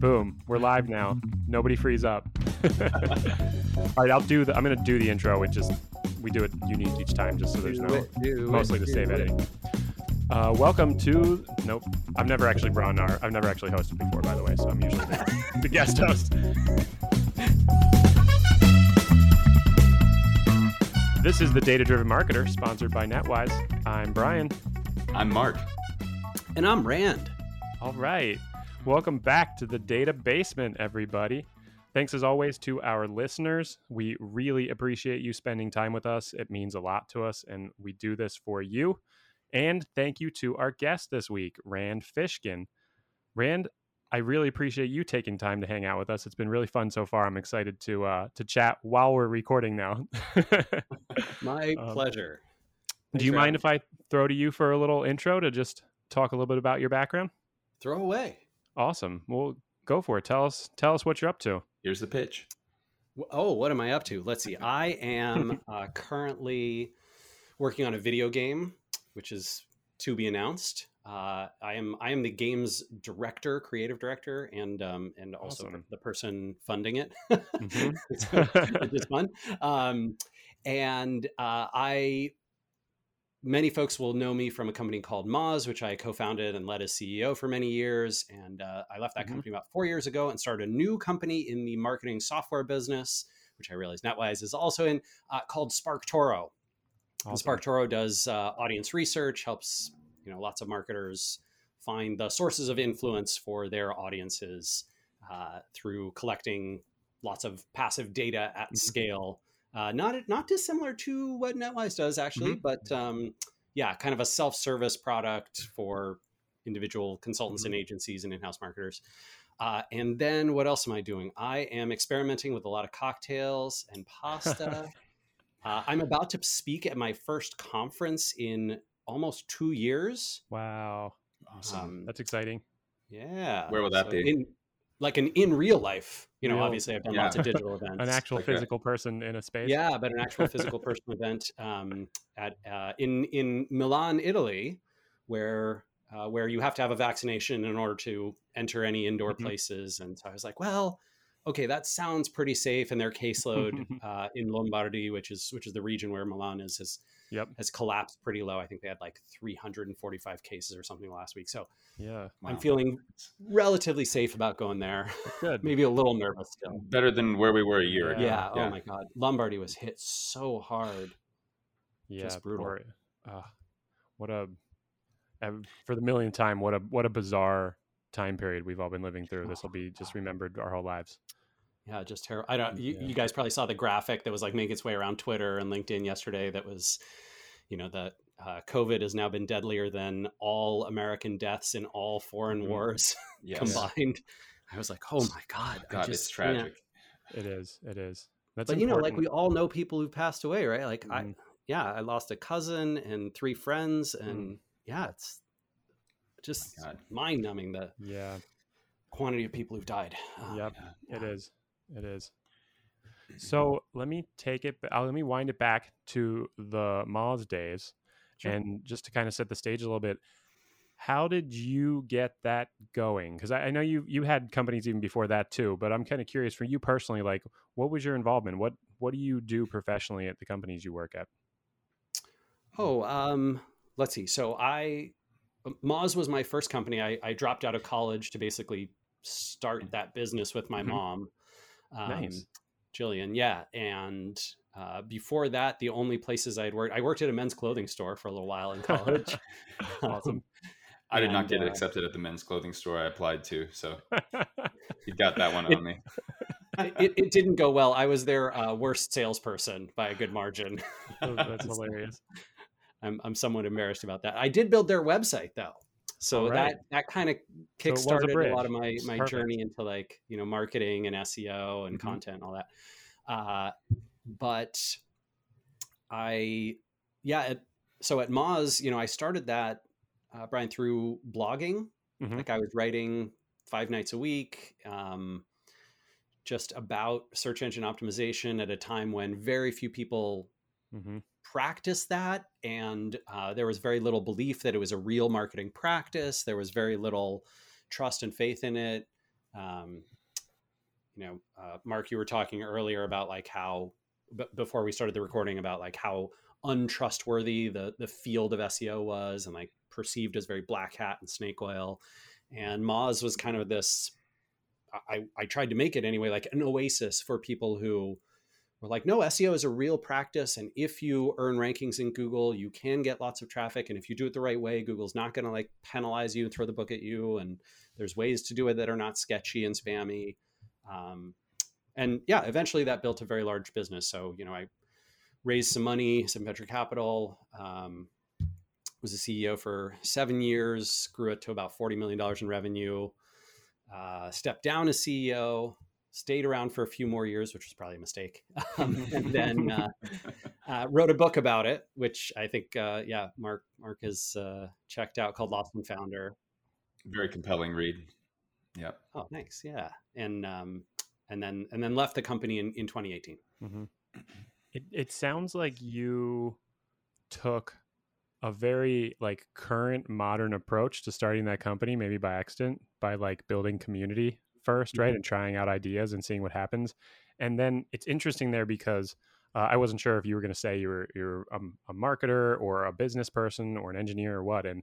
Boom. We're live now. Nobody freeze up. All right, I'll do the I'm gonna do the intro. It just we do it unique each time just so there's Do no it, do it, mostly to do save it. editing. Uh, welcome to nope. I've never actually brought on our I've never actually hosted before, by the way, so I'm usually the, the guest host. This is the Data Driven Marketer, sponsored by NetWise. I'm Brian. I'm Mark. And I'm Rand. All right. Welcome back to the Data Basement, everybody. Thanks as always to our listeners. We really appreciate you spending time with us. It means a lot to us, and we do this for you. And thank you to our guest this week, Rand Fishkin. Rand, I really appreciate you taking time to hang out with us. It's been really fun so far. I'm excited to uh, to chat while we're recording now. My Um, pleasure. do you mind if I throw to you for a little intro to just talk a little bit about your background? Throw away. Awesome. Well, go for it. Tell us tell us what you're up to. Here's the pitch. Oh, what am I up to? Let's see. I am uh, currently working on a video game, which is to be announced. Uh, I am I am the game's director, creative director, and um, and also Awesome. the person funding it. Mhm. So, which is fun. Um, and uh, I many folks will know me from a company called Moz, which I co-founded and led as CEO for many years. And uh, I left that Mhm. company about four years ago and started a new company in the marketing software business, which I realize NetWise is also in, uh, called SparkToro. And Awesome. SparkToro does uh, audience research, helps you know lots of marketers find the sources of influence for their audiences uh, through collecting lots of passive data at Mhm. scale. Uh, not not dissimilar to what NetWise does actually, Mhm. but um, yeah, kind of a self-service product for individual consultants and agencies and in-house marketers. Uh, and then what else am I doing? I am experimenting with a lot of cocktails and pasta. uh, I'm about to speak at my first conference in almost two years. Wow. Awesome. Um, That's exciting. yeah. Where will that be? In, like an in real life. You know, Real- obviously I've done Yeah. lots of digital events. An actual like a- physical person in a space. Yeah, but an actual physical person event um, at uh, in in Milan, Italy, where uh, where you have to have a vaccination in order to enter any indoor Mhm. places. And so I was like, well, okay, that sounds pretty safe. And their caseload uh, in Lombardy, which is which is the region where Milan is, has Yep. has collapsed pretty low. I think they had like 345 cases or something last week. So Yeah. I'm feeling relatively safe about going there. Good. Maybe a little nervous still. better than where we were a year ago. Yeah. Oh my God. Lombardy was hit so hard. Yeah. just brutal. poor- uh, what a for the millionth time. What a what a bizarre time period we've all been living through. This will be just remembered our whole lives. Yeah, just terrible. I don't. You, Yeah. you guys probably saw the graphic that was like making its way around Twitter and LinkedIn yesterday. That was, you know, that uh, COVID has now been deadlier than all American deaths in all foreign Mhm. wars Yes. combined. I was like, oh my god, God, just it's can't- tragic. It is. It is. That's But you know, like we all know people who've passed away, right? Like I, Mhm. yeah, I lost a cousin and three friends, Mm. and yeah, it's just God. mind numbing the Yeah. quantity of people who've died. Um, Yep. Yeah. It is. It is. So let me take it. Uh, let me wind it back to the Moz days, Sure. and just to kind of set the stage a little bit. How did you get that going? Because I, I know you you had companies even before that too, but I'm kind of curious for you personally. Like, what was your involvement? What what do you do professionally at the companies you work at? Oh, um, let's see. So I, Moz was my first company. I, I dropped out of college to basically start that business with my Mhm. mom, um, Nice. Gillian. Yeah, and uh, before that, the only places I'd worked, I worked at a men's clothing store for a little while in college. Awesome. I did not get uh, accepted at the men's clothing store I applied to, so you got that one It- on me. it, it didn't go well. I was their uh, worst salesperson by a good margin. That's hilarious. I'm, I'm somewhat embarrassed about that. I did build their website though. So right. that, that kind of So it a kickstarted a, lot of my, my perfect. journey into like, you know, marketing and SEO and Mhm. content and all that. Uh, but I, yeah. At, so at Moz, you know, I started that, uh, Brian, through blogging. Mhm. Like I was writing five nights a week, um, just about search engine optimization at a time when very few people hmm practice that and uh, there was very little belief that it was a real marketing practice there was very little trust and faith in it Um, you know, uh, Mark, you were talking earlier about like how b- before we started the recording about like how untrustworthy the the field of SEO was and like perceived as very black hat and snake oil. And Moz was kind of this. I, I tried to make it anyway, like an oasis for people who were like, no, SEO is a real practice. And if you earn rankings in Google, you can get lots of traffic. And if you do it the right way, Google's not going to like penalize you and throw the book at you. And there's ways to do it that are not sketchy and spammy. Um, and yeah, eventually that built a very large business. So, you know, I raised some money, some venture capital, um, was a CEO for seven years, grew it to about $40 million in revenue, uh, stepped down as CEO, stayed around for a few more years, which was probably a mistake, um, and then uh, uh, wrote a book about it, which I think, uh, yeah, Mark Mark has uh, checked out, called Lost and Founder. Very compelling read. Yeah. Oh, thanks. Yeah, and um, and then and then left the company in in 2018. Mm-hmm. It it sounds like you took a very like current modern approach to starting that company maybe by accident by like building community 1st right mm-hmm. and trying out ideas and seeing what happens and then it's interesting there because uh, i wasn't sure if you were going to say you were you're a, a, marketer or a business person or an engineer or what and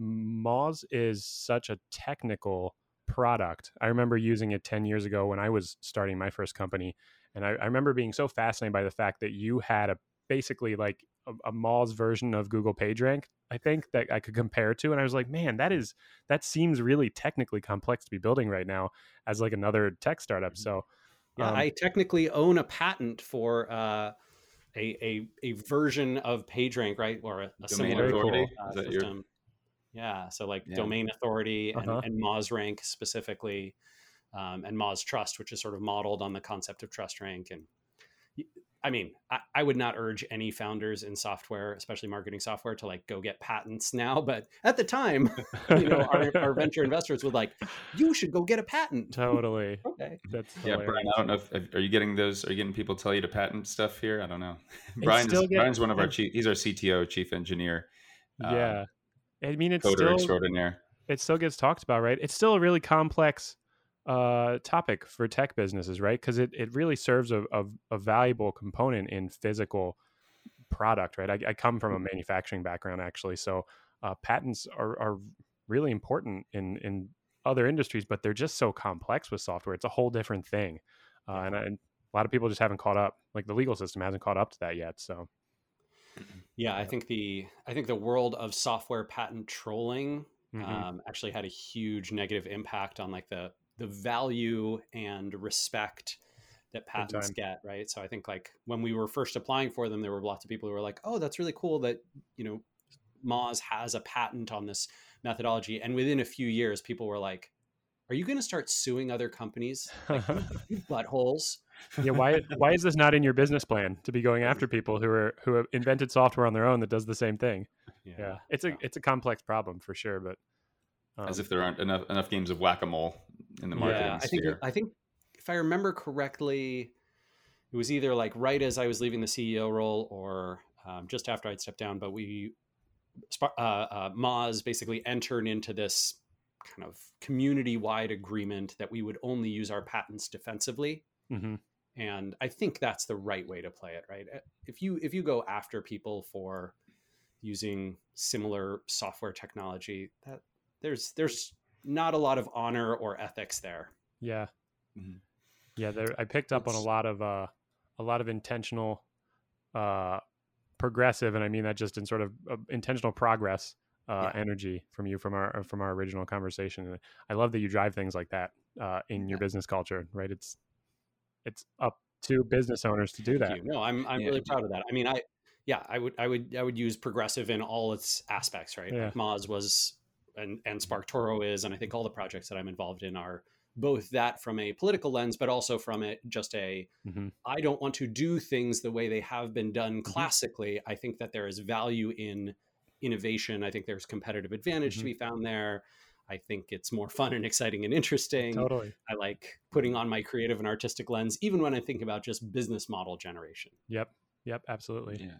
moz is such a technical product i remember using it 10 years ago when i was starting my first company and I, I remember being so fascinated by the fact that you had a basically like a, a Moz version of Google PageRank, I think that I could compare to. And I was like, man, that is that seems really technically complex to be building right now as like another tech startup. Mm-hmm. So yeah, um, I technically own a patent for uh, a, a a version of PageRank, right, or a, a similar authority uh, system. Your... Yeah, so like yeah. domain authority and, uh-huh. and Moz rank specifically, um, and Moz Trust, which is sort of modeled on the concept of trust rank. And I mean, I, I, would not urge any founders in software, especially marketing software, to like go get patents now. But at the time, you know, our, our, venture investors would like, you should go get a patent. Totally. okay. That's yeah, Brian. I don't know if are you getting those? Are you getting people tell you to patent stuff here? I don't know. Brian's getting, Brian's one of our chief. He's our CTO, chief engineer. Yeah, uh, I mean, it's coder still, extraordinaire. It still gets talked about, right? It's still a really complex uh, topic for tech businesses, right? Because it, it really serves a, a, a, valuable component in physical product, right? I, I, come from a mm-hmm. manufacturing background, actually, so uh, patents are, are really important in in other industries, but they're just so complex with software. It's a whole different thing, uh, and, I, and a lot of people just haven't caught up. Like the legal system hasn't caught up to that yet. So, yeah, I think the I think the world of software patent trolling Mm-hmm. Um, actually had a huge negative impact on like the the value and respect that patents get right? So i think like when we were first applying for them there were lots of people who were like oh that's really cool that you know moz has a patent on this methodology. And within a few years people were like are you going to start suing other companies? Like, buttholes. Yeah why why is this not in your business plan to be going after people who are who have invented software on their own that does the same thing? Yeah, yeah. it's a it's a complex problem for sure but um, as if there aren't enough enough games of whack-a-mole in the marketing yeah, I think. I think if I remember correctly, it was either like right as I was leaving the CEO role or um, just after I'd stepped down. But we, uh, uh, Moz basically entered into this kind of community-wide agreement that we would only use our patents defensively. Mm-hmm. And I think that's the right way to play it, right? Uh, if you if you go after people for using similar software technology, that there's there's not a lot of honor or ethics there. Yeah. Mm-hmm. Yeah, there I picked up it's... on a lot of uh a lot of intentional uh progressive and I mean that just in sort of uh, intentional progress uh, yeah. energy from you from our from our original conversation. I love that you drive things like that uh, in your yeah. business culture, right? It's it's up to business owners to do Thank that. You. No, I'm I'm yeah. really proud of that. I mean, I yeah, I would I would I would use progressive in all its aspects, right? Yeah. Like Moz was and and SparkToro is, and I think all the projects that I'm involved in are both that from a political lens, but also from it just a mm-hmm. I don't want to do things the way they have been done mm-hmm. classically. Mm-hmm. I think that there is value in innovation. I think there's competitive advantage mm-hmm. to be found there. I think it's more fun and exciting and interesting. Totally. I like putting on my creative and artistic lens, even when I think about just business model generation. Yep. Yep. Absolutely. Yeah.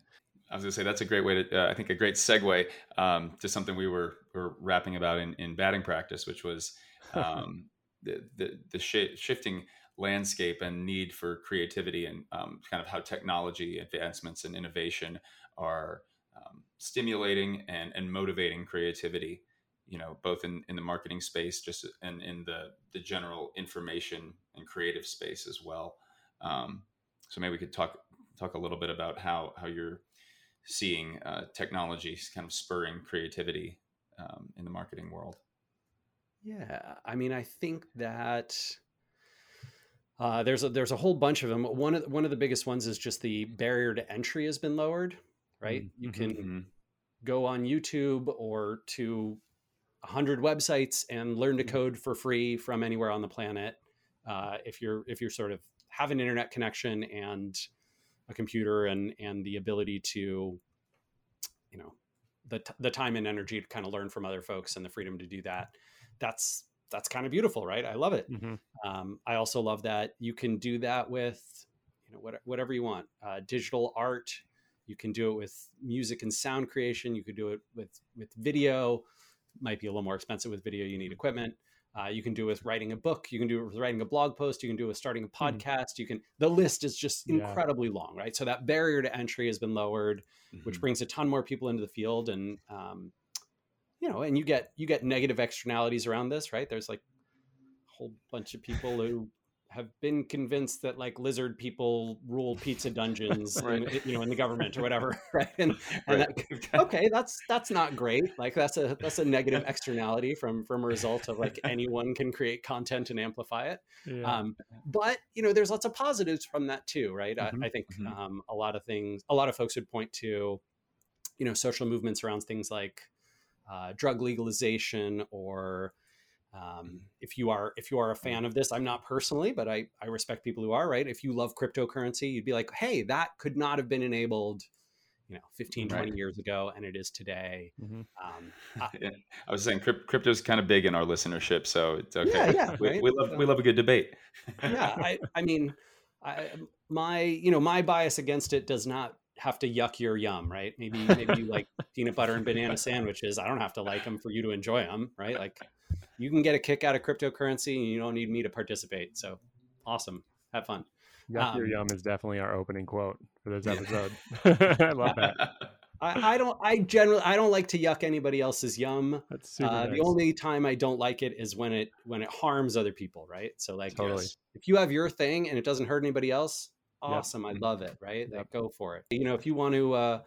I was going to say that's a great way to, uh, I think, a great segue um, to something we were, were rapping about in, in batting practice, which was um, the the, the sh- shifting landscape and need for creativity and um, kind of how technology advancements and innovation are um, stimulating and, and motivating creativity you know both in, in the marketing space just and in the the general information and creative space as well. Um, so maybe we could talk talk a little bit about how how you're seeing uh, technology kind of spurring creativity um, in the marketing world yeah i mean i think that uh, there's a there's a whole bunch of them. One of one of the biggest ones is just the barrier to entry has been lowered. Right, mm-hmm. you can mm-hmm. go on YouTube or to hundred websites and learn to mm-hmm. code for free from anywhere on the planet. Uh, if you're if you're sort of have an internet connection and a computer and and the ability to, you know, the the time and energy to kind of learn from other folks and the freedom to do that, that's that's kind of beautiful, right? I love it. Mm-hmm. Um, I also love that you can do that with you know what, whatever you want, uh, digital art. You can do it with music and sound creation. You could do it with with video. Might be a little more expensive with video. You need equipment. Uh, you can do it with writing a book. You can do it with writing a blog post. You can do it with starting a hmm. podcast. Mm-hmm. You can. The list is just incredibly yeah. long, right? So that barrier to entry has been lowered, mm-hmm. which brings a ton more people into the field, and um, you know, and you get you get negative externalities around this, right? There's like a whole bunch of people who have been convinced that like lizard people rule pizza dungeons, right. in, you know, in the government or whatever, right? And, and right. That, okay, that's that's not great. Like that's a that's a negative externality from from a result of like anyone can create content and amplify it. Yeah. Um, but you know, there's lots of positives from that too, right? Mm-hmm. I, I, think mm-hmm. um, a lot of things, a lot of folks would point to, you know, social movements around things like uh, drug legalization or um, if you are if you are a fan of this i'm not personally but I, I respect people who are right if you love cryptocurrency you'd be like hey that could not have been enabled you know 15 right. 20 years ago and it is today mm-hmm. um, I, yeah. I, was saying crypto is kind of big in our listenership so it's okay yeah, yeah, we, right? we love we love a good debate yeah I, I mean I, my you know my bias against it does not have to yuck your yum, right? Maybe maybe you like peanut butter and banana sandwiches. I don't have to like them for you to enjoy them, right? Like you can get a kick out of cryptocurrency and you don't need me to participate. So awesome. Have fun. Yuck um, your yum is definitely our opening quote for this episode. I love that. I, I, don't. I generally I don't like to yuck anybody else's yum. That's super uh, nice. The only time I don't like it is when it when it harms other people, right? So like, totally. Yes, if you have your thing and it doesn't hurt anybody else, awesome. Yep. I love it. Right? Yep. Like, go for it. You know, if you want to uh,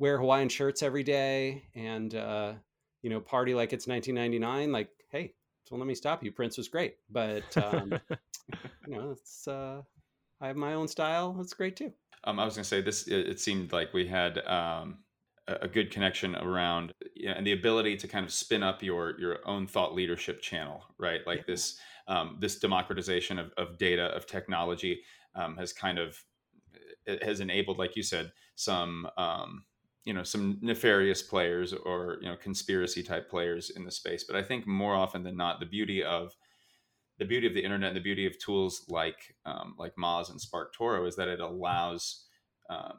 wear Hawaiian shirts every day and uh, you know party like it's 1999, like, hey, so let me stop you. Prince was great, but um, you know, it's uh, I have my own style. That's great too. Um, I was going to say this. It, it, seemed like we had um, a, good connection around you know, and the ability to kind of spin up your your own thought leadership channel, right? Like yeah. this um, this democratization of, of data of technology um, has kind of has enabled, like you said, some um, you know some nefarious players or you know conspiracy type players in the space. But I think more often than not, the beauty of the beauty of the internet and the beauty of tools like um, like Moz and SparkToro is that it allows uh,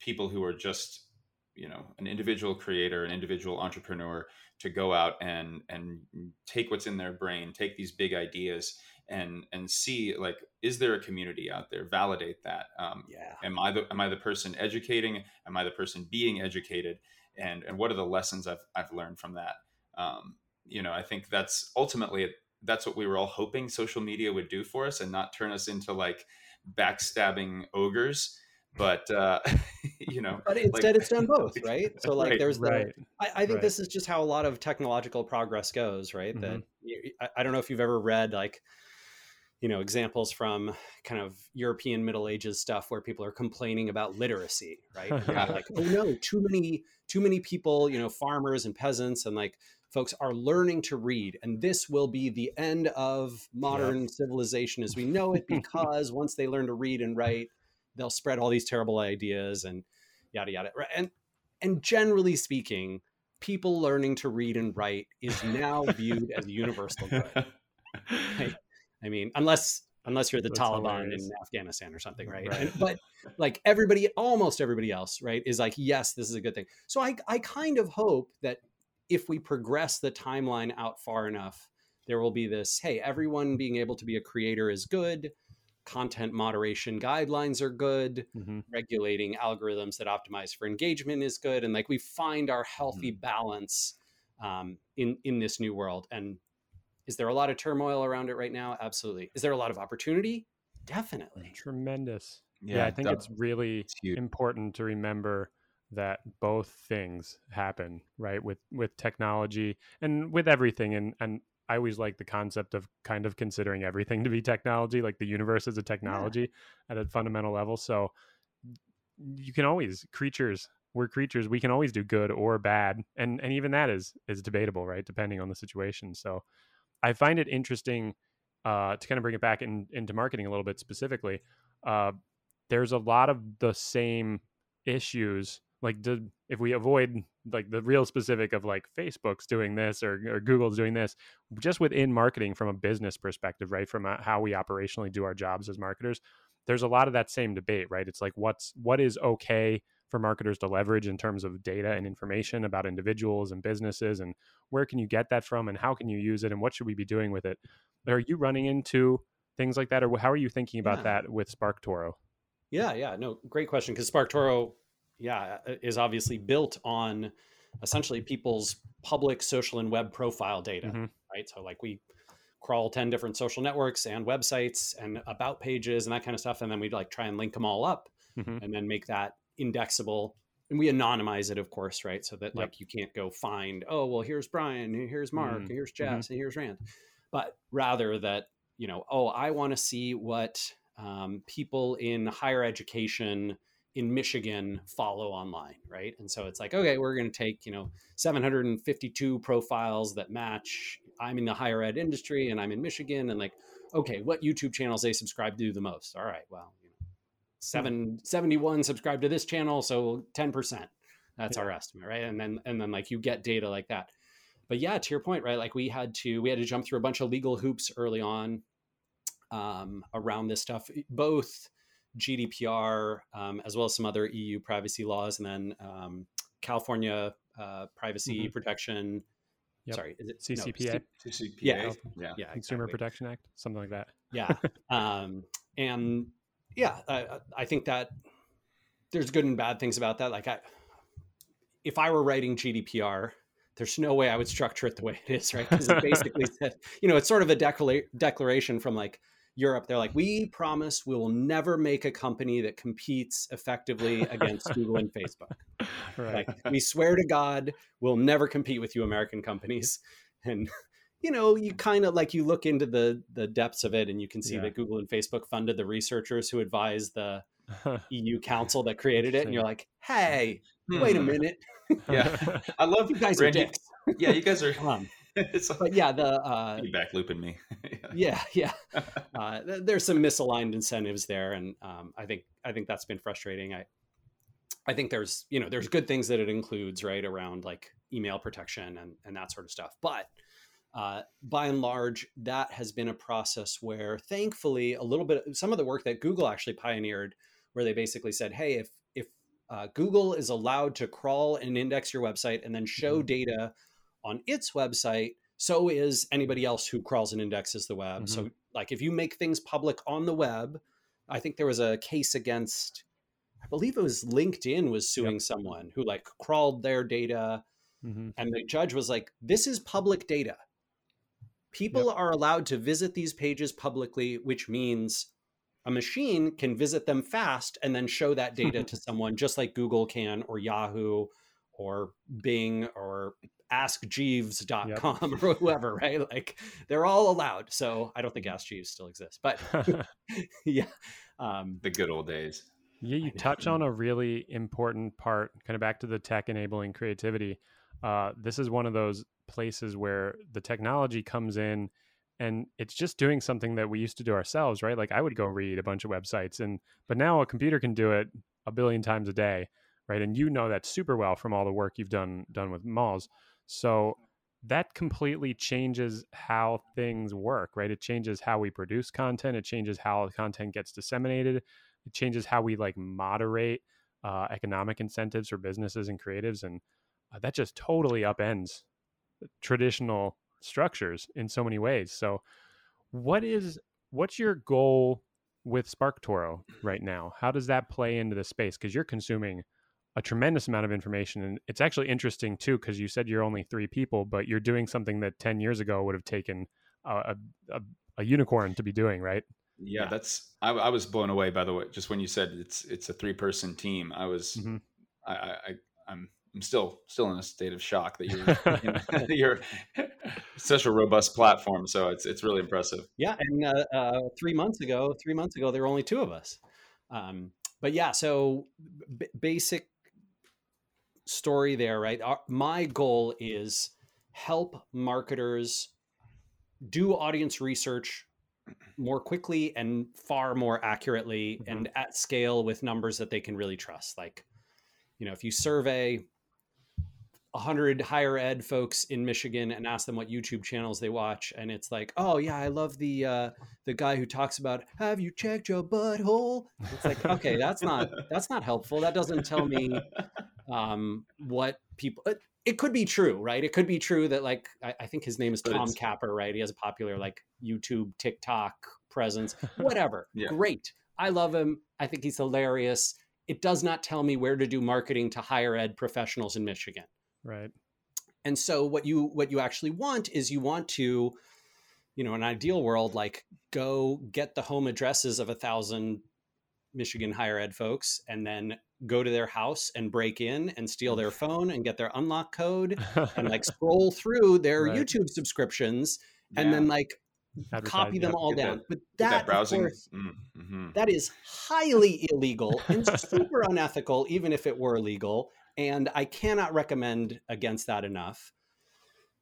people who are just you know an individual creator, an individual entrepreneur to go out and and take what's in their brain, take these big ideas and and see like is there a community out there? Validate that. Um, yeah. am i the am i the person educating? Am i the person being educated? And and what are the lessons i've i've learned from that? Um, you know i think that's ultimately that's what we were all hoping social media would do for us and not turn us into like backstabbing ogres. But uh you know but instead like, it's done both right? So like right, there's the right, I, I, think right. this is just how a lot of technological progress goes right? Mm-hmm. that I, I, don't know if you've ever read like you know examples from kind of European Middle Ages stuff where people are complaining about literacy, right? like, oh no, too many too many people, you know, farmers and peasants and like folks are learning to read, and this will be the end of modern civilization as we know it because once they learn to read and write, they'll spread all these terrible ideas and yada yada. And and generally speaking, people learning to read and write is now viewed as universal good. Right? I mean, unless unless you're the That's Taliban hilarious. in Afghanistan or something, right? right. And, but like everybody, almost everybody else, right, is like, yes, this is a good thing. So I I kind of hope that if we progress the timeline out far enough, there will be this hey everyone being able to be a creator is good content moderation guidelines are good mm-hmm. regulating algorithms that optimize for engagement is good and like we find our healthy mm-hmm. balance um, in in this new world and is there a lot of turmoil around it right now absolutely is there a lot of opportunity definitely tremendous yeah, yeah i think it's really it's important to remember that both things happen right with with technology and with everything and and I always like the concept of kind of considering everything to be technology, like the universe is a technology yeah. at a fundamental level. So you can always creatures, we're creatures, we can always do good or bad. And and even that is is debatable, right? Depending on the situation. So I find it interesting uh, to kind of bring it back in, into marketing a little bit specifically. Uh, there's a lot of the same issues like do, if we avoid like the real specific of like facebook's doing this or, or google's doing this just within marketing from a business perspective right from a, how we operationally do our jobs as marketers there's a lot of that same debate right it's like what's what is okay for marketers to leverage in terms of data and information about individuals and businesses and where can you get that from and how can you use it and what should we be doing with it are you running into things like that or how are you thinking about yeah. that with sparktoro yeah yeah no great question because sparktoro yeah, uh, is obviously built on essentially people's public social and web profile data, mm-hmm. right? So like we crawl 10 different social networks and websites and about pages and that kind of stuff. And then we like try and link them all up mm-hmm. and then make that indexable. And we anonymize it, of course, right? So that yep. like you can't go find, oh, well, here's Brian, here's Mark, mm-hmm. here's mm-hmm. Jess, and here's Rand. But rather that, you know, oh, I want to see what um, people in higher education in Michigan follow online, right? And so it's like, okay, we're going to take, you know, 752 profiles that match. I'm in the higher ed industry and I'm in Michigan and like, okay, what YouTube channels they subscribe to the most? All right, well, seven, 71 subscribe to this channel, so 10%. That's yeah. our estimate, right? And then and then like you get data like that. But yeah, to your point, right? Like we had to we had to jump through a bunch of legal hoops early on um, around this stuff, both GDPR, um, as well as some other EU privacy laws, and then um, California uh, privacy mm-hmm. protection. Yep. Sorry, is it CCPA? No, CCPA. Yeah, yeah, yeah. Consumer exactly. Protection Act, something like that. yeah, um, and yeah, I, I think that there's good and bad things about that. Like, I, if I were writing GDPR, there's no way I would structure it the way it is, right? Because it basically said, you know, it's sort of a decla- declaration from like Europe, they're like, we promise we will never make a company that competes effectively against Google and Facebook. Right. Like, we swear to God, we'll never compete with you, American companies. And you know, you kind of like you look into the the depths of it, and you can see yeah. that Google and Facebook funded the researchers who advised the EU Council that created it, and you're like, hey, wait a hmm. minute. yeah, I love you guys Randy, are dicks. Yeah, you guys are. Come on. it's but yeah, the uh, feedback looping me. yeah, yeah. Uh, there's some misaligned incentives there, and um, I think I think that's been frustrating. I I think there's you know there's good things that it includes right around like email protection and and that sort of stuff, but. Uh, by and large, that has been a process where, thankfully, a little bit some of the work that Google actually pioneered, where they basically said, "Hey, if if uh, Google is allowed to crawl and index your website and then show mm-hmm. data on its website, so is anybody else who crawls and indexes the web. Mm-hmm. So, like, if you make things public on the web, I think there was a case against, I believe it was LinkedIn was suing yep. someone who like crawled their data, mm-hmm. and the judge was like, "This is public data. People yep. are allowed to visit these pages publicly, which means." A machine can visit them fast and then show that data to someone just like Google can or Yahoo or Bing or askjeeves.com yep. or whoever, right? Like they're all allowed. So I don't think Ask Jeeves still exists, but yeah. Um, the good old days. Yeah, you touch on a really important part, kind of back to the tech enabling creativity. Uh, this is one of those places where the technology comes in and it's just doing something that we used to do ourselves, right? Like I would go read a bunch of websites and but now a computer can do it a billion times a day, right? And you know that super well from all the work you've done done with Moz. So that completely changes how things work, right? It changes how we produce content. It changes how content gets disseminated. It changes how we like moderate uh, economic incentives for businesses and creatives, and uh, that just totally upends traditional structures in so many ways. So, what is what's your goal with SparkToro right now? How does that play into the space? Because you're consuming a tremendous amount of information, and it's actually interesting too. Because you said you're only three people, but you're doing something that ten years ago would have taken a, a, a unicorn to be doing, right? Yeah, yeah. that's I, I, was blown away by the way. Just when you said it's it's a three person team, I was mm-hmm. I, I I'm I'm still still in a state of shock that you're you're such a robust platform. So it's it's really impressive. Yeah, and uh, uh, three months ago, three months ago, there were only two of us. Um, but yeah, so b- basic story there, right? Our, my goal is help marketers do audience research more quickly and far more accurately mm-hmm. and at scale with numbers that they can really trust. Like, you know, if you survey 100 higher ed folks in Michigan and ask them what YouTube channels they watch and it's like, "Oh yeah, I love the uh the guy who talks about have you checked your butthole?" It's like, "Okay, that's not that's not helpful. That doesn't tell me um what people it could be true, right? It could be true that like I, I think his name is Tom Capper, right? He has a popular like YouTube, TikTok presence, whatever. yeah. Great. I love him. I think he's hilarious. It does not tell me where to do marketing to higher ed professionals in Michigan. Right. And so what you what you actually want is you want to, you know, an ideal world, like go get the home addresses of a thousand Michigan higher ed folks and then go to their house and break in and steal their phone and get their unlock code and like scroll through their right. YouTube subscriptions and then like copy them all down. That, but that, that browsing, course, mm, mm-hmm. that is highly illegal and super unethical, even if it were legal. And I cannot recommend against that enough.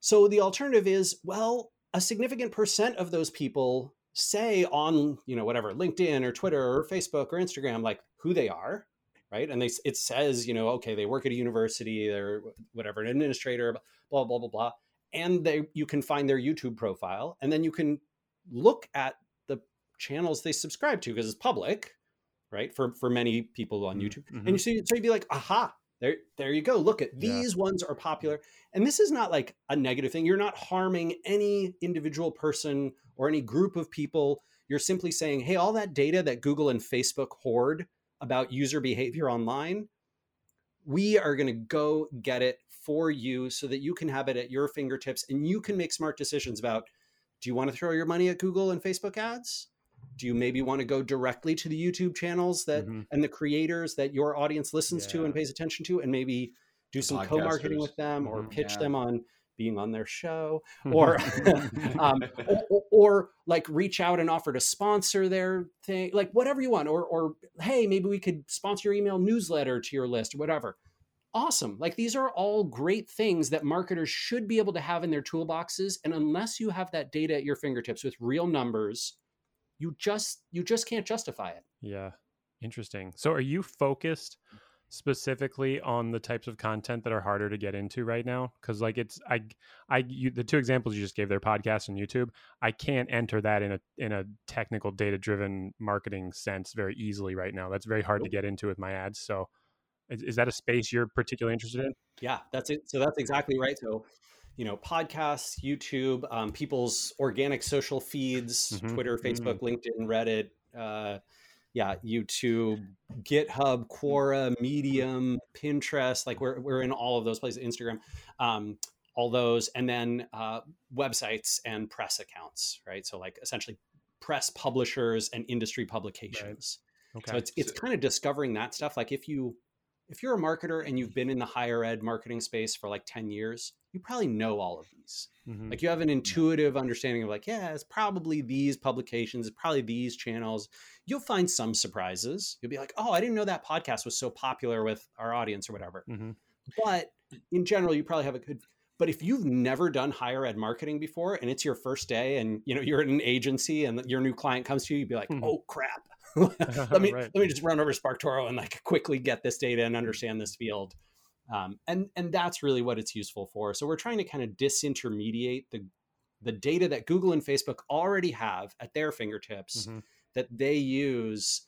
So the alternative is, well, a significant percent of those people say on, you know, whatever, LinkedIn or Twitter or Facebook or Instagram, like who they are right? And they it says, you know, okay, they work at a university, they're whatever, an administrator, blah blah blah blah, and they you can find their YouTube profile, and then you can look at the channels they subscribe to because it's public, right? For for many people on mm-hmm. YouTube, mm-hmm. and you see, so you'd be like, aha, there there you go. Look at these yeah. ones are popular, and this is not like a negative thing. You're not harming any individual person or any group of people. You're simply saying, hey, all that data that Google and Facebook hoard about user behavior online, we are going to go get it for you so that you can have it at your fingertips and you can make smart decisions about do you want to throw your money at Google and Facebook ads? Do you maybe want to go directly to the YouTube channels that mm-hmm. and the creators that your audience listens yeah. to and pays attention to and maybe do some co-marketing with them or mm-hmm. pitch yeah. them on being on their show or, um, or, or, like reach out and offer to sponsor their thing like whatever you want or or hey maybe we could sponsor your email newsletter to your list or whatever awesome like these are all great things that marketers should be able to have in their toolboxes and unless you have that data at your fingertips with real numbers you just you just can't justify it. Yeah. Interesting. So are you focused specifically on the types of content that are harder to get into right now? Because like it's i i you, the two examples you just gave their podcast and youtube i can't enter that in a in a technical data driven marketing sense very easily right now. That's very hard to get into with my ads. So is, is that a space you're particularly interested in? Yeah that's it. So that's exactly right. So you know podcasts youtube um, people's organic social feeds mm-hmm. twitter facebook mm-hmm. linkedin reddit uh, yeah, YouTube, GitHub, Quora, Medium, Pinterest. Like we're we're in all of those places. Instagram, um, all those, and then uh, websites and press accounts. Right. So like essentially press publishers and industry publications. Right. Okay. So it's it's kind of discovering that stuff. Like if you if you're a marketer and you've been in the higher ed marketing space for like 10 years, you probably know all of these. Mm-hmm. Like you have an intuitive understanding of like, yeah, it's probably these publications, it's probably these channels. You'll find some surprises. You'll be like, oh, I didn't know that podcast was so popular with our audience or whatever. Mm-hmm. But in general, you probably have a good but if you've never done higher ed marketing before and it's your first day and you know you're at an agency and your new client comes to you, you'd be like, mm-hmm. oh crap, let me right. let me just run over SparkToro and like quickly get this data and understand this field. Um, and and that's really what it's useful for. So we're trying to kind of disintermediate the the data that Google and Facebook already have at their fingertips mm-hmm. that they use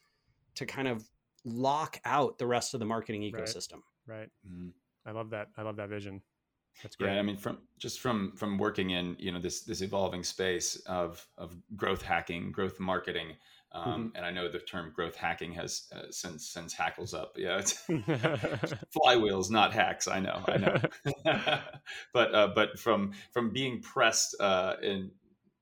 to kind of lock out the rest of the marketing ecosystem. Right. right. Mm-hmm. I love that. I love that vision. That's great. Yeah, I mean, from just from from working in you know this this evolving space of of growth hacking, growth marketing, um, mm-hmm. and I know the term growth hacking has uh, since since hackles up. Yeah, it's flywheels, not hacks. I know, I know. but uh, but from from being pressed uh, in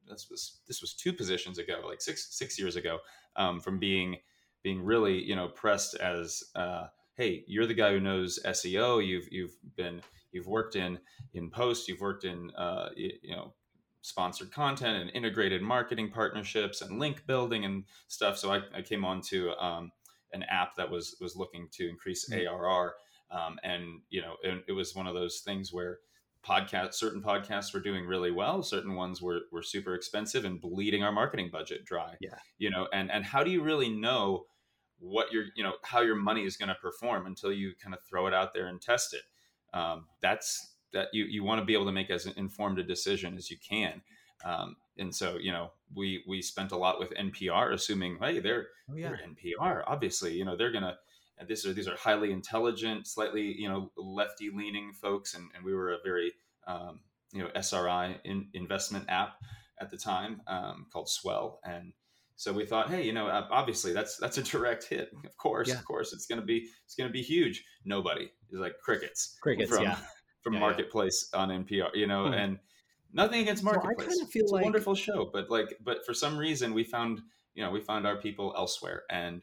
this was this was two positions ago, like six six years ago, um, from being being really you know pressed as uh, hey, you're the guy who knows SEO. You've you've been you've worked in in post. You've worked in uh, you know sponsored content and integrated marketing partnerships and link building and stuff. So I, I came on to um, an app that was was looking to increase mm-hmm. ARR. Um, and you know, it, it was one of those things where podcast certain podcasts were doing really well certain ones were, were super expensive and bleeding our marketing budget dry yeah you know and and how do you really know what your you know how your money is going to perform until you kind of throw it out there and test it um, that's that you you want to be able to make as informed a decision as you can um, and so you know we we spent a lot with npr assuming hey they're, oh, yeah. they're npr obviously you know they're gonna these are these are highly intelligent slightly you know lefty leaning folks and, and we were a very um, you know sri in, investment app at the time um, called swell and so we thought, hey, you know, obviously that's that's a direct hit. Of course, yeah. of course, it's gonna be it's gonna be huge. Nobody is like crickets. Crickets, from, yeah. From yeah, Marketplace yeah. on NPR, you know, hmm. and nothing against Marketplace. Well, I kind of feel it's like... a wonderful show, but like, but for some reason we found, you know, we found our people elsewhere, and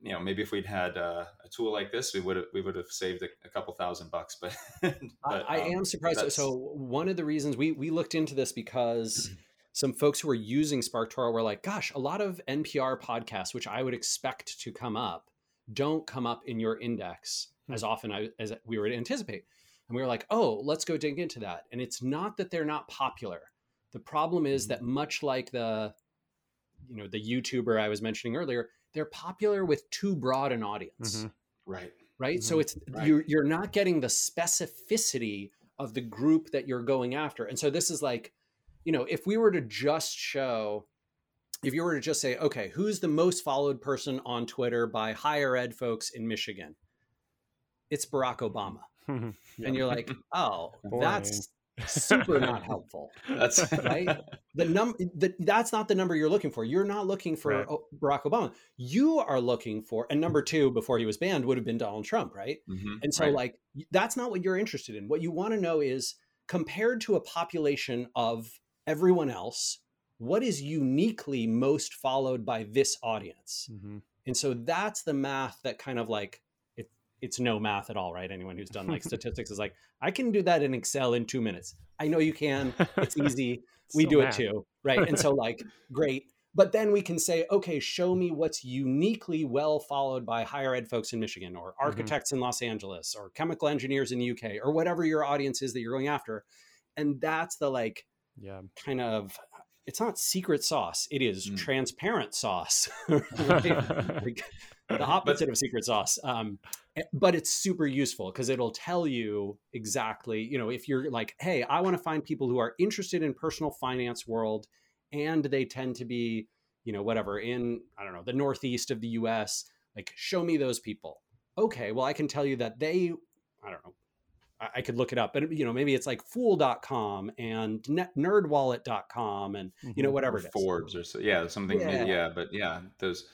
you know, maybe if we'd had uh, a tool like this, we would have we would have saved a, a couple thousand bucks. But, but I, I um, am surprised. So one of the reasons we we looked into this because some folks who are using SparkToro were like, gosh, a lot of NPR podcasts, which I would expect to come up, don't come up in your index hmm. as often as we would anticipate. And we were like, oh, let's go dig into that. And it's not that they're not popular. The problem is hmm. that much like the, you know, the YouTuber I was mentioning earlier, they're popular with too broad an audience. Mm-hmm. Right. Right. Mm-hmm. So it's right. you're you're not getting the specificity of the group that you're going after. And so this is like you know, if we were to just show, if you were to just say, okay, who's the most followed person on Twitter by higher ed folks in Michigan? It's Barack Obama. And you're like, oh, Boring. that's super not helpful. That's right. The number that's not the number you're looking for. You're not looking for right. Barack Obama. You are looking for, and number two before he was banned would have been Donald Trump, right? Mm-hmm. And so, right. like, that's not what you're interested in. What you want to know is compared to a population of everyone else what is uniquely most followed by this audience mm-hmm. and so that's the math that kind of like it's no math at all right? Anyone who's done like statistics is like i can do that in excel in two minutes. I know you can. It's easy. We so do math. it too right? And so like great. But then we can say okay show me what's uniquely well followed by higher ed folks in michigan or mm-hmm. architects mm-hmm. in los angeles or chemical engineers in the uk or whatever your audience is that you're going after. And that's the like yeah. kind of it's not secret sauce. It is mm. transparent sauce the opposite but, of secret sauce um, eh, but it's super useful because it'll tell you exactly you know if you're like hey i want to find people who are interested in personal finance world and they tend to be you know whatever in i don't know the northeast of the us like show me those people okay well i can tell you that they i don't know I could look it up, but you know, maybe it's like fool.com and nerdwallet.com and you know, mm-hmm. whatever or Forbes or so. Yeah. Something. Yeah. yeah. But yeah, those,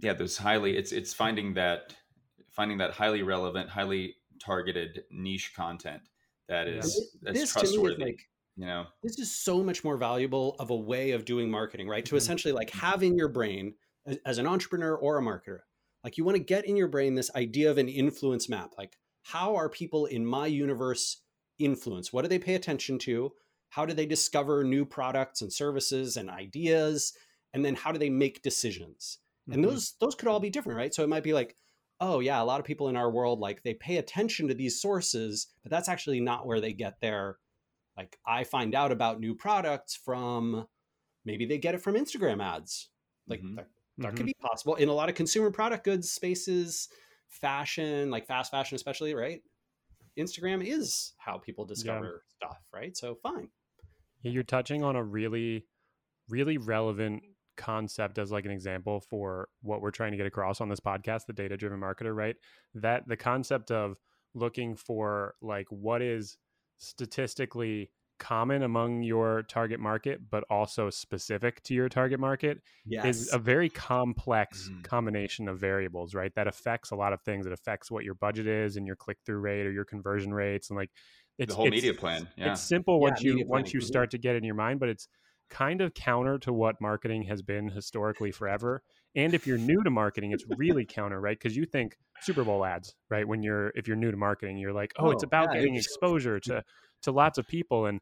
yeah, those highly, it's, it's finding that, finding that highly relevant, highly targeted niche content that is, yeah. that's trustworthy. Like, you know, this is so much more valuable of a way of doing marketing, right? To mm-hmm. essentially like have in your brain as an entrepreneur or a marketer, like you want to get in your brain this idea of an influence map, like how are people in my universe influenced? What do they pay attention to? How do they discover new products and services and ideas? And then how do they make decisions? Mm-hmm. And those those could all be different, right? So it might be like, oh yeah, a lot of people in our world like they pay attention to these sources, but that's actually not where they get their like I find out about new products from maybe they get it from Instagram ads. Like mm-hmm. that, that mm-hmm. could be possible in a lot of consumer product goods spaces fashion, like fast fashion, especially, right? Instagram is how people discover yeah. stuff, right? So fine. Yeah, you're touching on a really, really relevant concept as like an example for what we're trying to get across on this podcast, the data driven marketer, right? That the concept of looking for like what is statistically common among your target market but also specific to your target market yes. is a very complex mm. combination of variables right that affects a lot of things it affects what your budget is and your click-through rate or your conversion rates and like it's the whole it's, media plan yeah. it's simple once you once you start to get in your mind but it's kind of counter to what marketing has been historically forever. And if you're new to marketing it's really counter right? Because you think super bowl ads right? When you're if you're new to marketing you're like oh, oh it's about yeah, getting exposure to to lots of people. And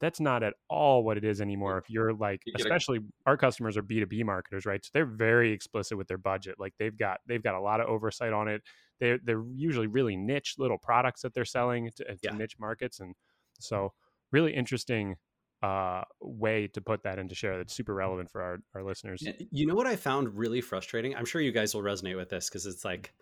that's not at all what it is anymore. If you're like you especially a- our customers are b2b marketers right? So they're very explicit with their budget. Like they've got they've got a lot of oversight on it. They're they're usually really niche little products that they're selling to, to yeah. niche markets. And so really interesting uh, way to put that into share that's super relevant for our, our listeners. You know what i found really frustrating? I'm sure you guys will resonate with this because it's like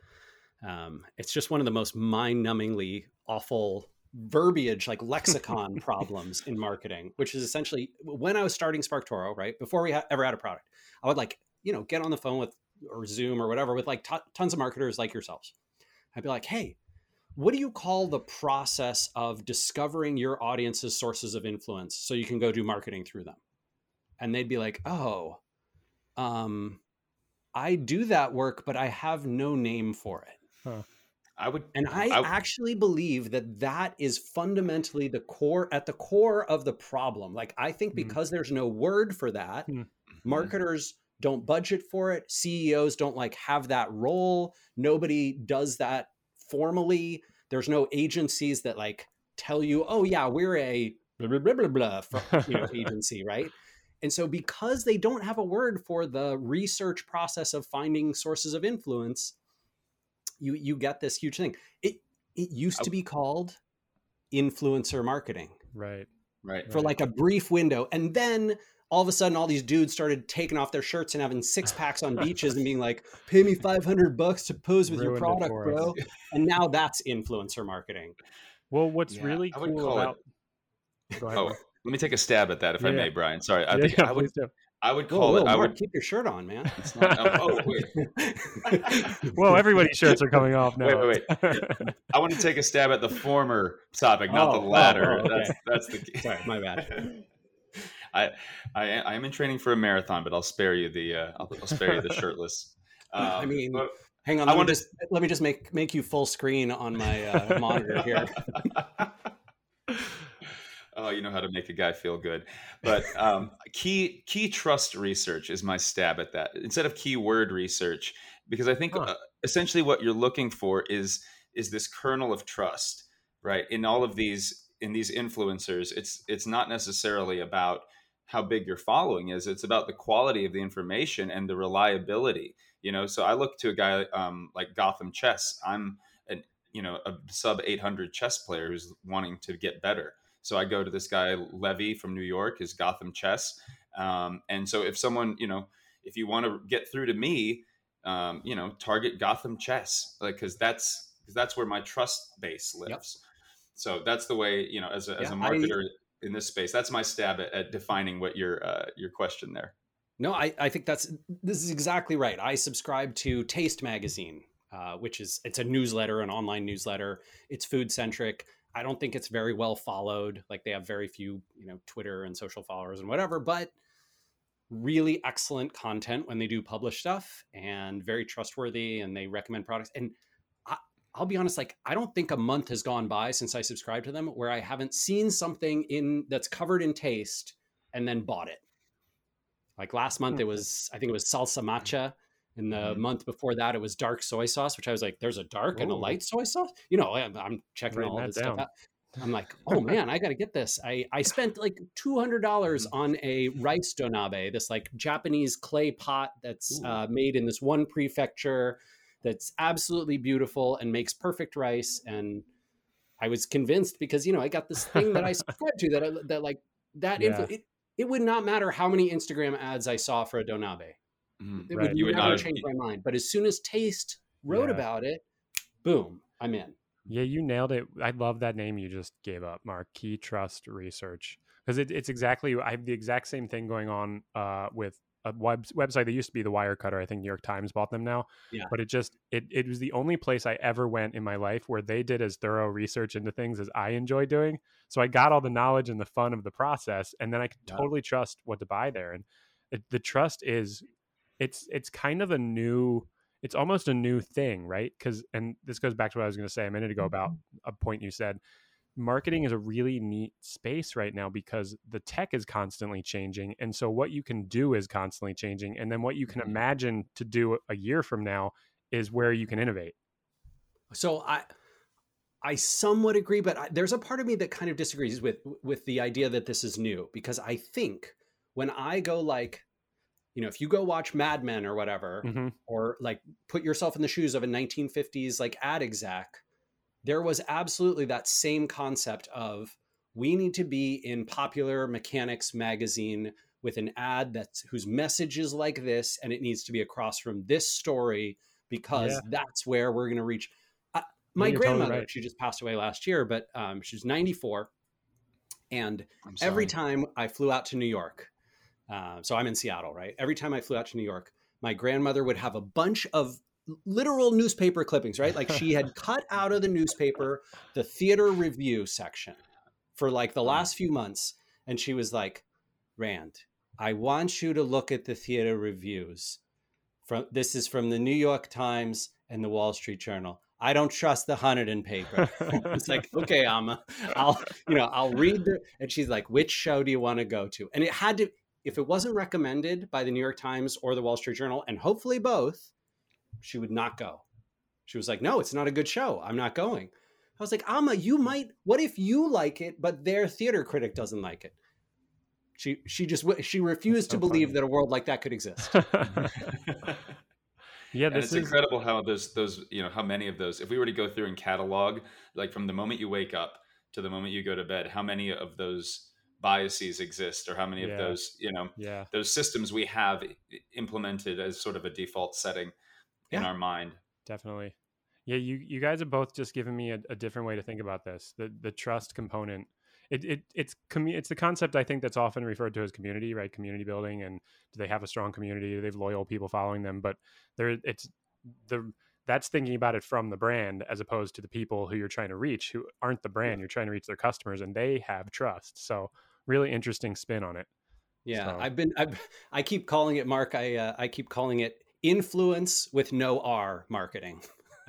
um, it's just one of the most mind-numbingly awful verbiage like lexicon problems in marketing which is essentially when i was starting sparktoro right before we ha- ever had a product i would like you know get on the phone with or zoom or whatever with like t- tons of marketers like yourselves. I'd be like hey what do you call the process of discovering your audience's sources of influence so you can go do marketing through them and they'd be like oh um i do that work but i have no name for it huh. I would, and I, I, actually believe that that is fundamentally the core at the core of the problem. Like, I think mm-hmm. because mm-hmm. there's no word for that, mm-hmm. marketers don't budget for it. CEOs don't like have that role. Nobody does that formally. There's no agencies that like tell you, oh yeah, we're a blah blah blah blah, blah for, you know, agency, right? And so, because they don't have a word for the research process of finding sources of influence, you you get this huge thing. It it used to be called influencer marketing. Right. Right. For like a brief window. And then all of a sudden all these dudes started taking off their shirts and having six packs on beaches and being like, pay me 500 bucks to pose with Ruined your product, bro. and now that's influencer marketing. Well, what's yeah, really cool about. It... oh, let me take a stab at that if yeah. I may, Brian. Sorry. I yeah, think I would. I would call whoa, whoa, it. I would keep your shirt on, man. Not, oh, oh, wait. well, everybody's shirts are coming off now. Wait, wait, wait. I want to take a stab at the former topic, not oh, the latter. Oh, okay. That's that's the. Sorry, my bad. I, I I am in training for a marathon, but I'll spare you the uh, I'll, I'll spare you the shirtless. Um, I mean, but, hang on. Let I want to just let me just make make you full screen on my uh, monitor here. oh, you know how to make a guy feel good. But um, key key trust research is my stab at that instead of keyword research, because I think huh. uh, essentially what you're looking for is is this kernel of trust, right? In all of these in these influencers, it's it's not necessarily about how big your following is. It's about the quality of the information and the reliability. You know, so I look to a guy um, like Gotham Chess. I'm an you know a sub 800 chess player who's wanting to get better so I go to this guy Levy from New York, his Gotham Chess, um, and so if someone you know if you want to get through to me, um, you know, target Gotham Chess, like because that's because that's where my trust base lives. Yep. So that's the way you know as a, yeah, as a marketer I, in this space. That's my stab at, at defining what your uh, your question there. No, I, I think that's this is exactly right. I subscribe to Taste Magazine, uh, which is it's a newsletter, an online newsletter. It's food centric. I don't think it's very well followed. Like they have very few, you know, Twitter and social followers and whatever, but really excellent content when they do publish stuff and very trustworthy and they recommend products. And I, will be honest, like I don't think a month has gone by since I subscribed to them where I haven't seen something in that's covered in taste and then bought it. Like last month, it hmm. was I think it was salsa macha and the mm-hmm. month before that, it was dark soy sauce, which I was like, "There's a dark Ooh. and a light soy sauce." You know, I'm, I'm checking all this down. stuff out. I'm like, "Oh man, I got to get this." I I spent like two hundred dollars mm. on a rice donabe, this like Japanese clay pot that's uh, made in this one prefecture, that's absolutely beautiful and makes perfect rice. And I was convinced because you know I got this thing that I subscribe to that I, that like that yeah. info. It, it would not matter how many Instagram ads I saw for a donabe. Mm, it right. would you never would change my mind. But as soon as Taste wrote yeah. about it, boom, I'm in. Yeah, you nailed it. I love that name you just gave up, Mark. Key Trust Research, because it, it's exactly I have the exact same thing going on uh, with a web, website that used to be the Wirecutter. I think New York Times bought them now. Yeah. But it just it it was the only place I ever went in my life where they did as thorough research into things as I enjoy doing. So I got all the knowledge and the fun of the process, and then I could Yeah. totally trust what to buy there. And it, the trust is it's it's kind of a new it's almost a new thing right because and this goes back to what i was going to say a minute ago about mm-hmm. a point you said marketing is a really neat space right now because the tech is constantly changing and so what you can do is constantly changing and then what you can Mhm. imagine to do a year from now is where you can innovate So I I somewhat agree, but I, there's a part of me that kind of disagrees with with the idea that this is new because I think when I go like, you know, if you go watch Mad Men or whatever, Mhm. or like put yourself in the shoes of a 1950s like ad exec, there was absolutely that same concept of we need to be in popular mechanics magazine with an ad that's whose message is like this and it needs to be across from this story because Yeah. that's where we're going to reach uh, my you're totally grandmother right. she just passed away last year but um, she's 94 and every time I flew out to New York, uh, so I'm in Seattle, right? Every time I flew out to New York, my grandmother would have a bunch of literal newspaper clippings, right? Like she had cut out of the newspaper the theater review section for like the last few months. And she was like, Rand, I want you to look at the theater reviews. From this is from the New York Times and the Wall Street Journal. I don't trust the Hunterdon paper. it's like, okay, Amma, I'll, you know, I'll read the, and she's like, which show do you want to go to? And it had to, if it wasn't recommended by the New York Times or the Wall Street Journal, and hopefully both, she would not go. She was like, no, it's not a good show. I'm not going. I was like, Amma, you might, what if you like it, but their theater critic doesn't like it? She, she just, she refused so to believe funny. that a world like that could exist. yeah and this it's is incredible how those those you know how many of those if we were to go through and catalog like from the moment you wake up to the moment you go to bed how many of those biases exist or how many Yeah. of those you know yeah those systems we have implemented as sort of a default setting in Yeah. our mind. Definitely. Yeah you you guys have both just given me a, a different way to think about this the the trust component. It, it it's commu- it's the concept i think that's often referred to as community right? Community building and do they have a strong community? Do they have loyal people following them? But there it's the that's thinking about it from the brand as opposed to the people who you're trying to reach who aren't the brand. You're trying to reach their customers and they have trust. So really interesting spin on it. Yeah, So- I've been I've, I keep calling it Mark. I uh, I keep calling it influence with no R marketing.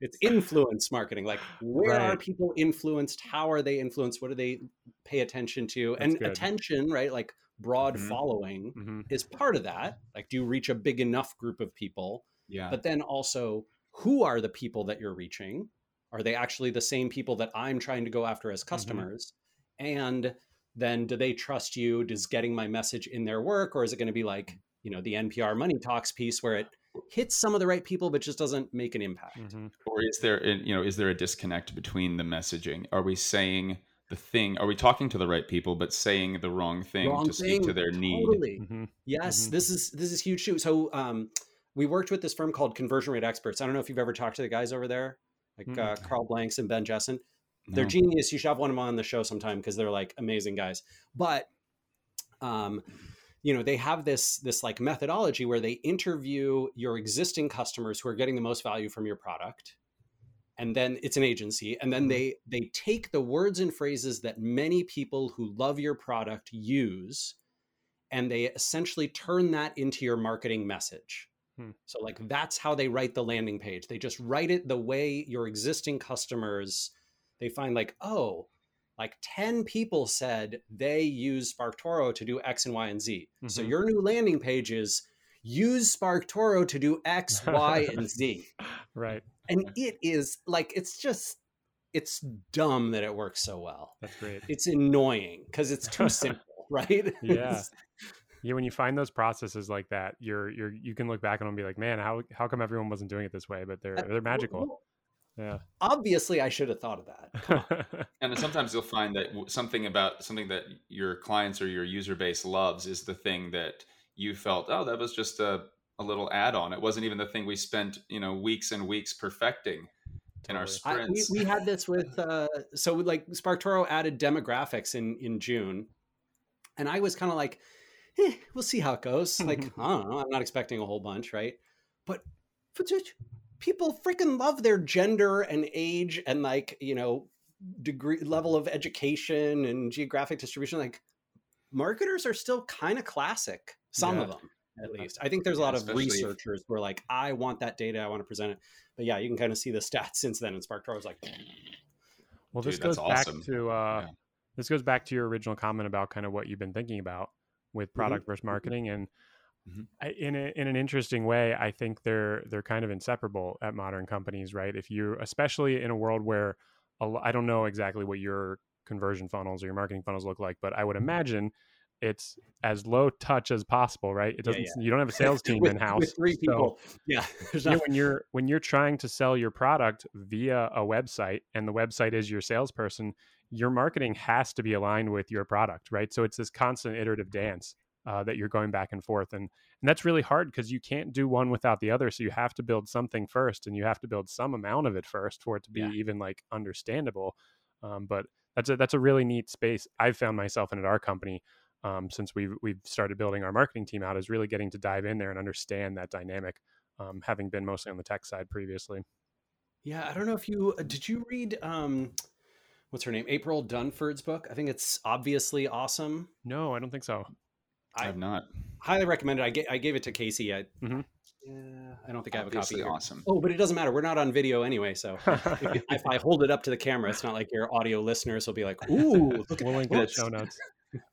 it's influence marketing. Like where are people influenced? How are they influenced? What do they pay attention to? That's and good. attention, right? Like broad Mhm. following hmm is part of that. Like do you reach a big enough group of people? yeah But then also who are the people that you're reaching? Are they actually the same people that I'm trying to go after as customers? And then do they trust you? Does getting my message in their work, or is it going to be like, you know, the NPR Money Talks piece where it hits some of the right people but just doesn't make an impact? hmm or is there a- you know is there a disconnect between the messaging are we saying the thing are we talking to the right people but saying the wrong thing Wrong to speak to their need Totally. hmm Yes, Mhm. this is this is huge too. So um, we worked with this firm called Conversion Rate Experts. I don't know if you've ever talked to the guys over there, like uh, Karl Blanks and Ben Jesson. They're No. genius. You should have one of them on the show sometime because they're like amazing guys. But um, you know, they have this this like methodology where they interview your existing customers who are getting the most value from your product. And then it's an agency, and then they they take the words and phrases that many people who love your product use, and they essentially turn that into your marketing message. Hmm. So like that's how they write the landing page. They just write it the way your existing customers they find like, oh, like 10 people said they use SparkToro to do X and Y and Z. So Mhm. your new landing page is use SparkToro to do X, Y, and Z. right And it is like it's just it's dumb that it works so well. that's great It's annoying because it's too simple, right? Yeah. yeah when you find those processes like that you're you're you can look back on them and be like man how how come everyone wasn't doing it this way but they're they're magical Well, yeah Obviously, I should have thought of that. And sometimes you'll find that something about something that your clients or your user base loves is the thing that you felt oh that was just a, a little add-on it wasn't even the thing we spent you know weeks and weeks perfecting in our Totally. I, we, sprints we had this with uh, so like SparkToro added demographics in in June, and I was kind of like, eh, we'll see how it goes. Like, I don't know. I'm not expecting a whole bunch, right? But people freaking love their gender and age and like, you know, degree level of education and geographic distribution. Like, marketers are still kind of classic, some yeah. of them at least. I think there's a lot of researchers if... who are like, I want that data, I want to present it. But yeah, you can kind of see the stats since then. And SparkToro was like, well, this Dude, goes back awesome. to uh, yeah. this goes back to your original comment about kind of what you've been thinking about with mm-hmm. product mm-hmm. versus marketing, and mm-hmm. I, in a, in an interesting way, I think they're they're kind of inseparable at modern companies, right? If you, especially in a world where I don't know exactly what your conversion funnels or your marketing funnels look like, but I would imagine it's as low touch as possible, right? It doesn't. Yeah, yeah. You don't have a sales team with, in house. Three people. So, yeah. You when you're when you're trying to sell your product via a website, and the website is your salesperson, your marketing has to be aligned with your product, right? So it's this constant iterative dance uh, that you're going back and forth, and and that's really hard because you can't do one without the other. So you have to build something first, and you have to build some amount of it first for it to be yeah. even like understandable. Um, but that's a that's a really neat space. I've found myself in at our company um, since we've we've started building our marketing team out is really getting to dive in there and understand that dynamic, um, having been mostly on the tech side previously. Yeah, I don't know if you uh, did you read um, what's her name April Dunford's book. I think it's obviously awesome. No, I don't think so. I, have not. Highly recommended. I, I gave it to Casey. I, mm-hmm. Yeah, I don't think I have Obviously a copy. Here. Awesome. Oh, but it doesn't matter. We're not on video anyway, so if, if, I hold it up to the camera, it's not like your audio listeners will be like, "Ooh, look at we'll link the show notes."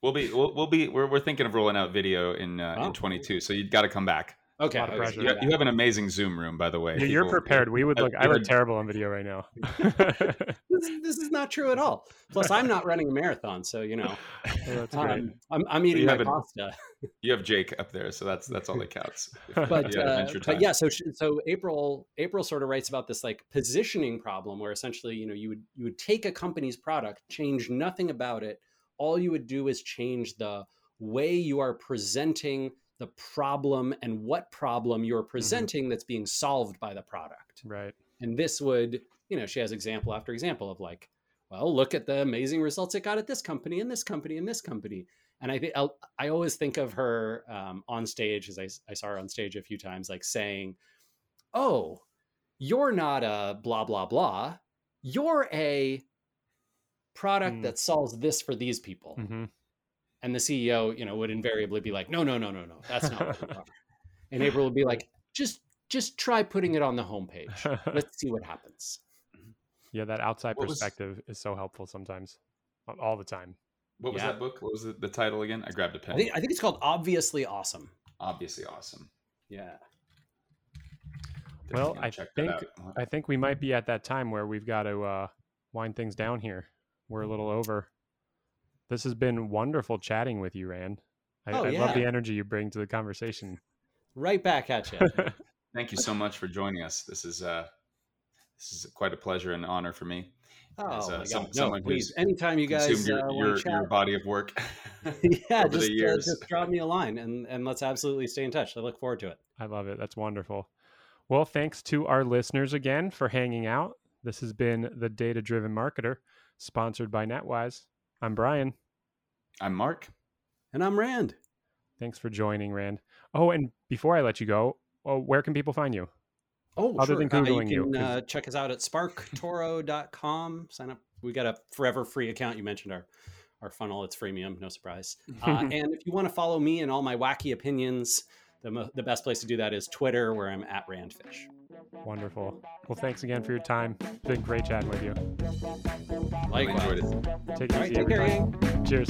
we'll be we'll, we'll, be we're, we're thinking of rolling out video in uh, oh. in 22 so you've got to come back okay, okay. You, you, have an amazing zoom room by the way yeah, you're prepared. We would look i look terrible on video right now. This, this, is not true at all. Plus i'm not running a marathon so you know oh, um, I'm, I'm eating my pasta. you have jake up there so that's that's all that counts. But, uh, but yeah so so april april sort of writes about this like positioning problem where essentially you know you would you would take a company's product change nothing about it. All you would do is change the way you are presenting the problem and what problem you're mm-hmm. presenting mm-hmm. that's being solved by the product. Right. And this would, you know, she has example after example of like, well, look at the amazing results it got at this company and this company and this company. And I think I always think of her um, on stage, as I, I saw her on stage a few times, like saying, "Oh, you're not a blah blah blah. You're a product mm. that solves this for these people. Mm-hmm. And the CEO, you know, would invariably be like, no, no, no, no, no, that's not what. And April would be like, just just try putting it on the homepage. Let's see what happens. Yeah, that outside what perspective was... is so helpful sometimes, all the time. What was yeah. that book? What was the, the, title again? I grabbed a pen. I think, I think it's called Obviously Awesome. Obviously Awesome. Yeah. Well, I think I think we might be at that time where we've got to uh, wind things down here we're a little over. This has been wonderful chatting with you, Rand. I, oh, I yeah. love the energy you bring to the conversation. Right back at you. Thank you so much for joining us. This is uh, this is quite a pleasure and honor for me. Oh As, uh, some, no, please. Anytime you guys your, uh, your, your, body of work. yeah, just, uh, just drop me a line and and let's absolutely stay in touch. I look forward to it. I love it. That's wonderful. Well, thanks to our listeners again for hanging out. This has been the Data Driven Marketer sponsored by NetWise. I'm Brian. I'm Mark. And I'm Rand. Thanks for joining, Rand. Oh, and before I let you go, oh, where can people find you? Oh, other sure. than googling uh, you, can, you uh, check us out at sparktoro.com. Sign up. We got a forever free account. You mentioned our our funnel. It's freemium, no surprise. Uh, and if you want to follow me and all my wacky opinions, the, the best place to do that is Twitter, where I'm at Randfish. Wonderful. Well, thanks again for your time. It's been great chatting with you. Likewise. Take it easy, right, everybody. Cheers.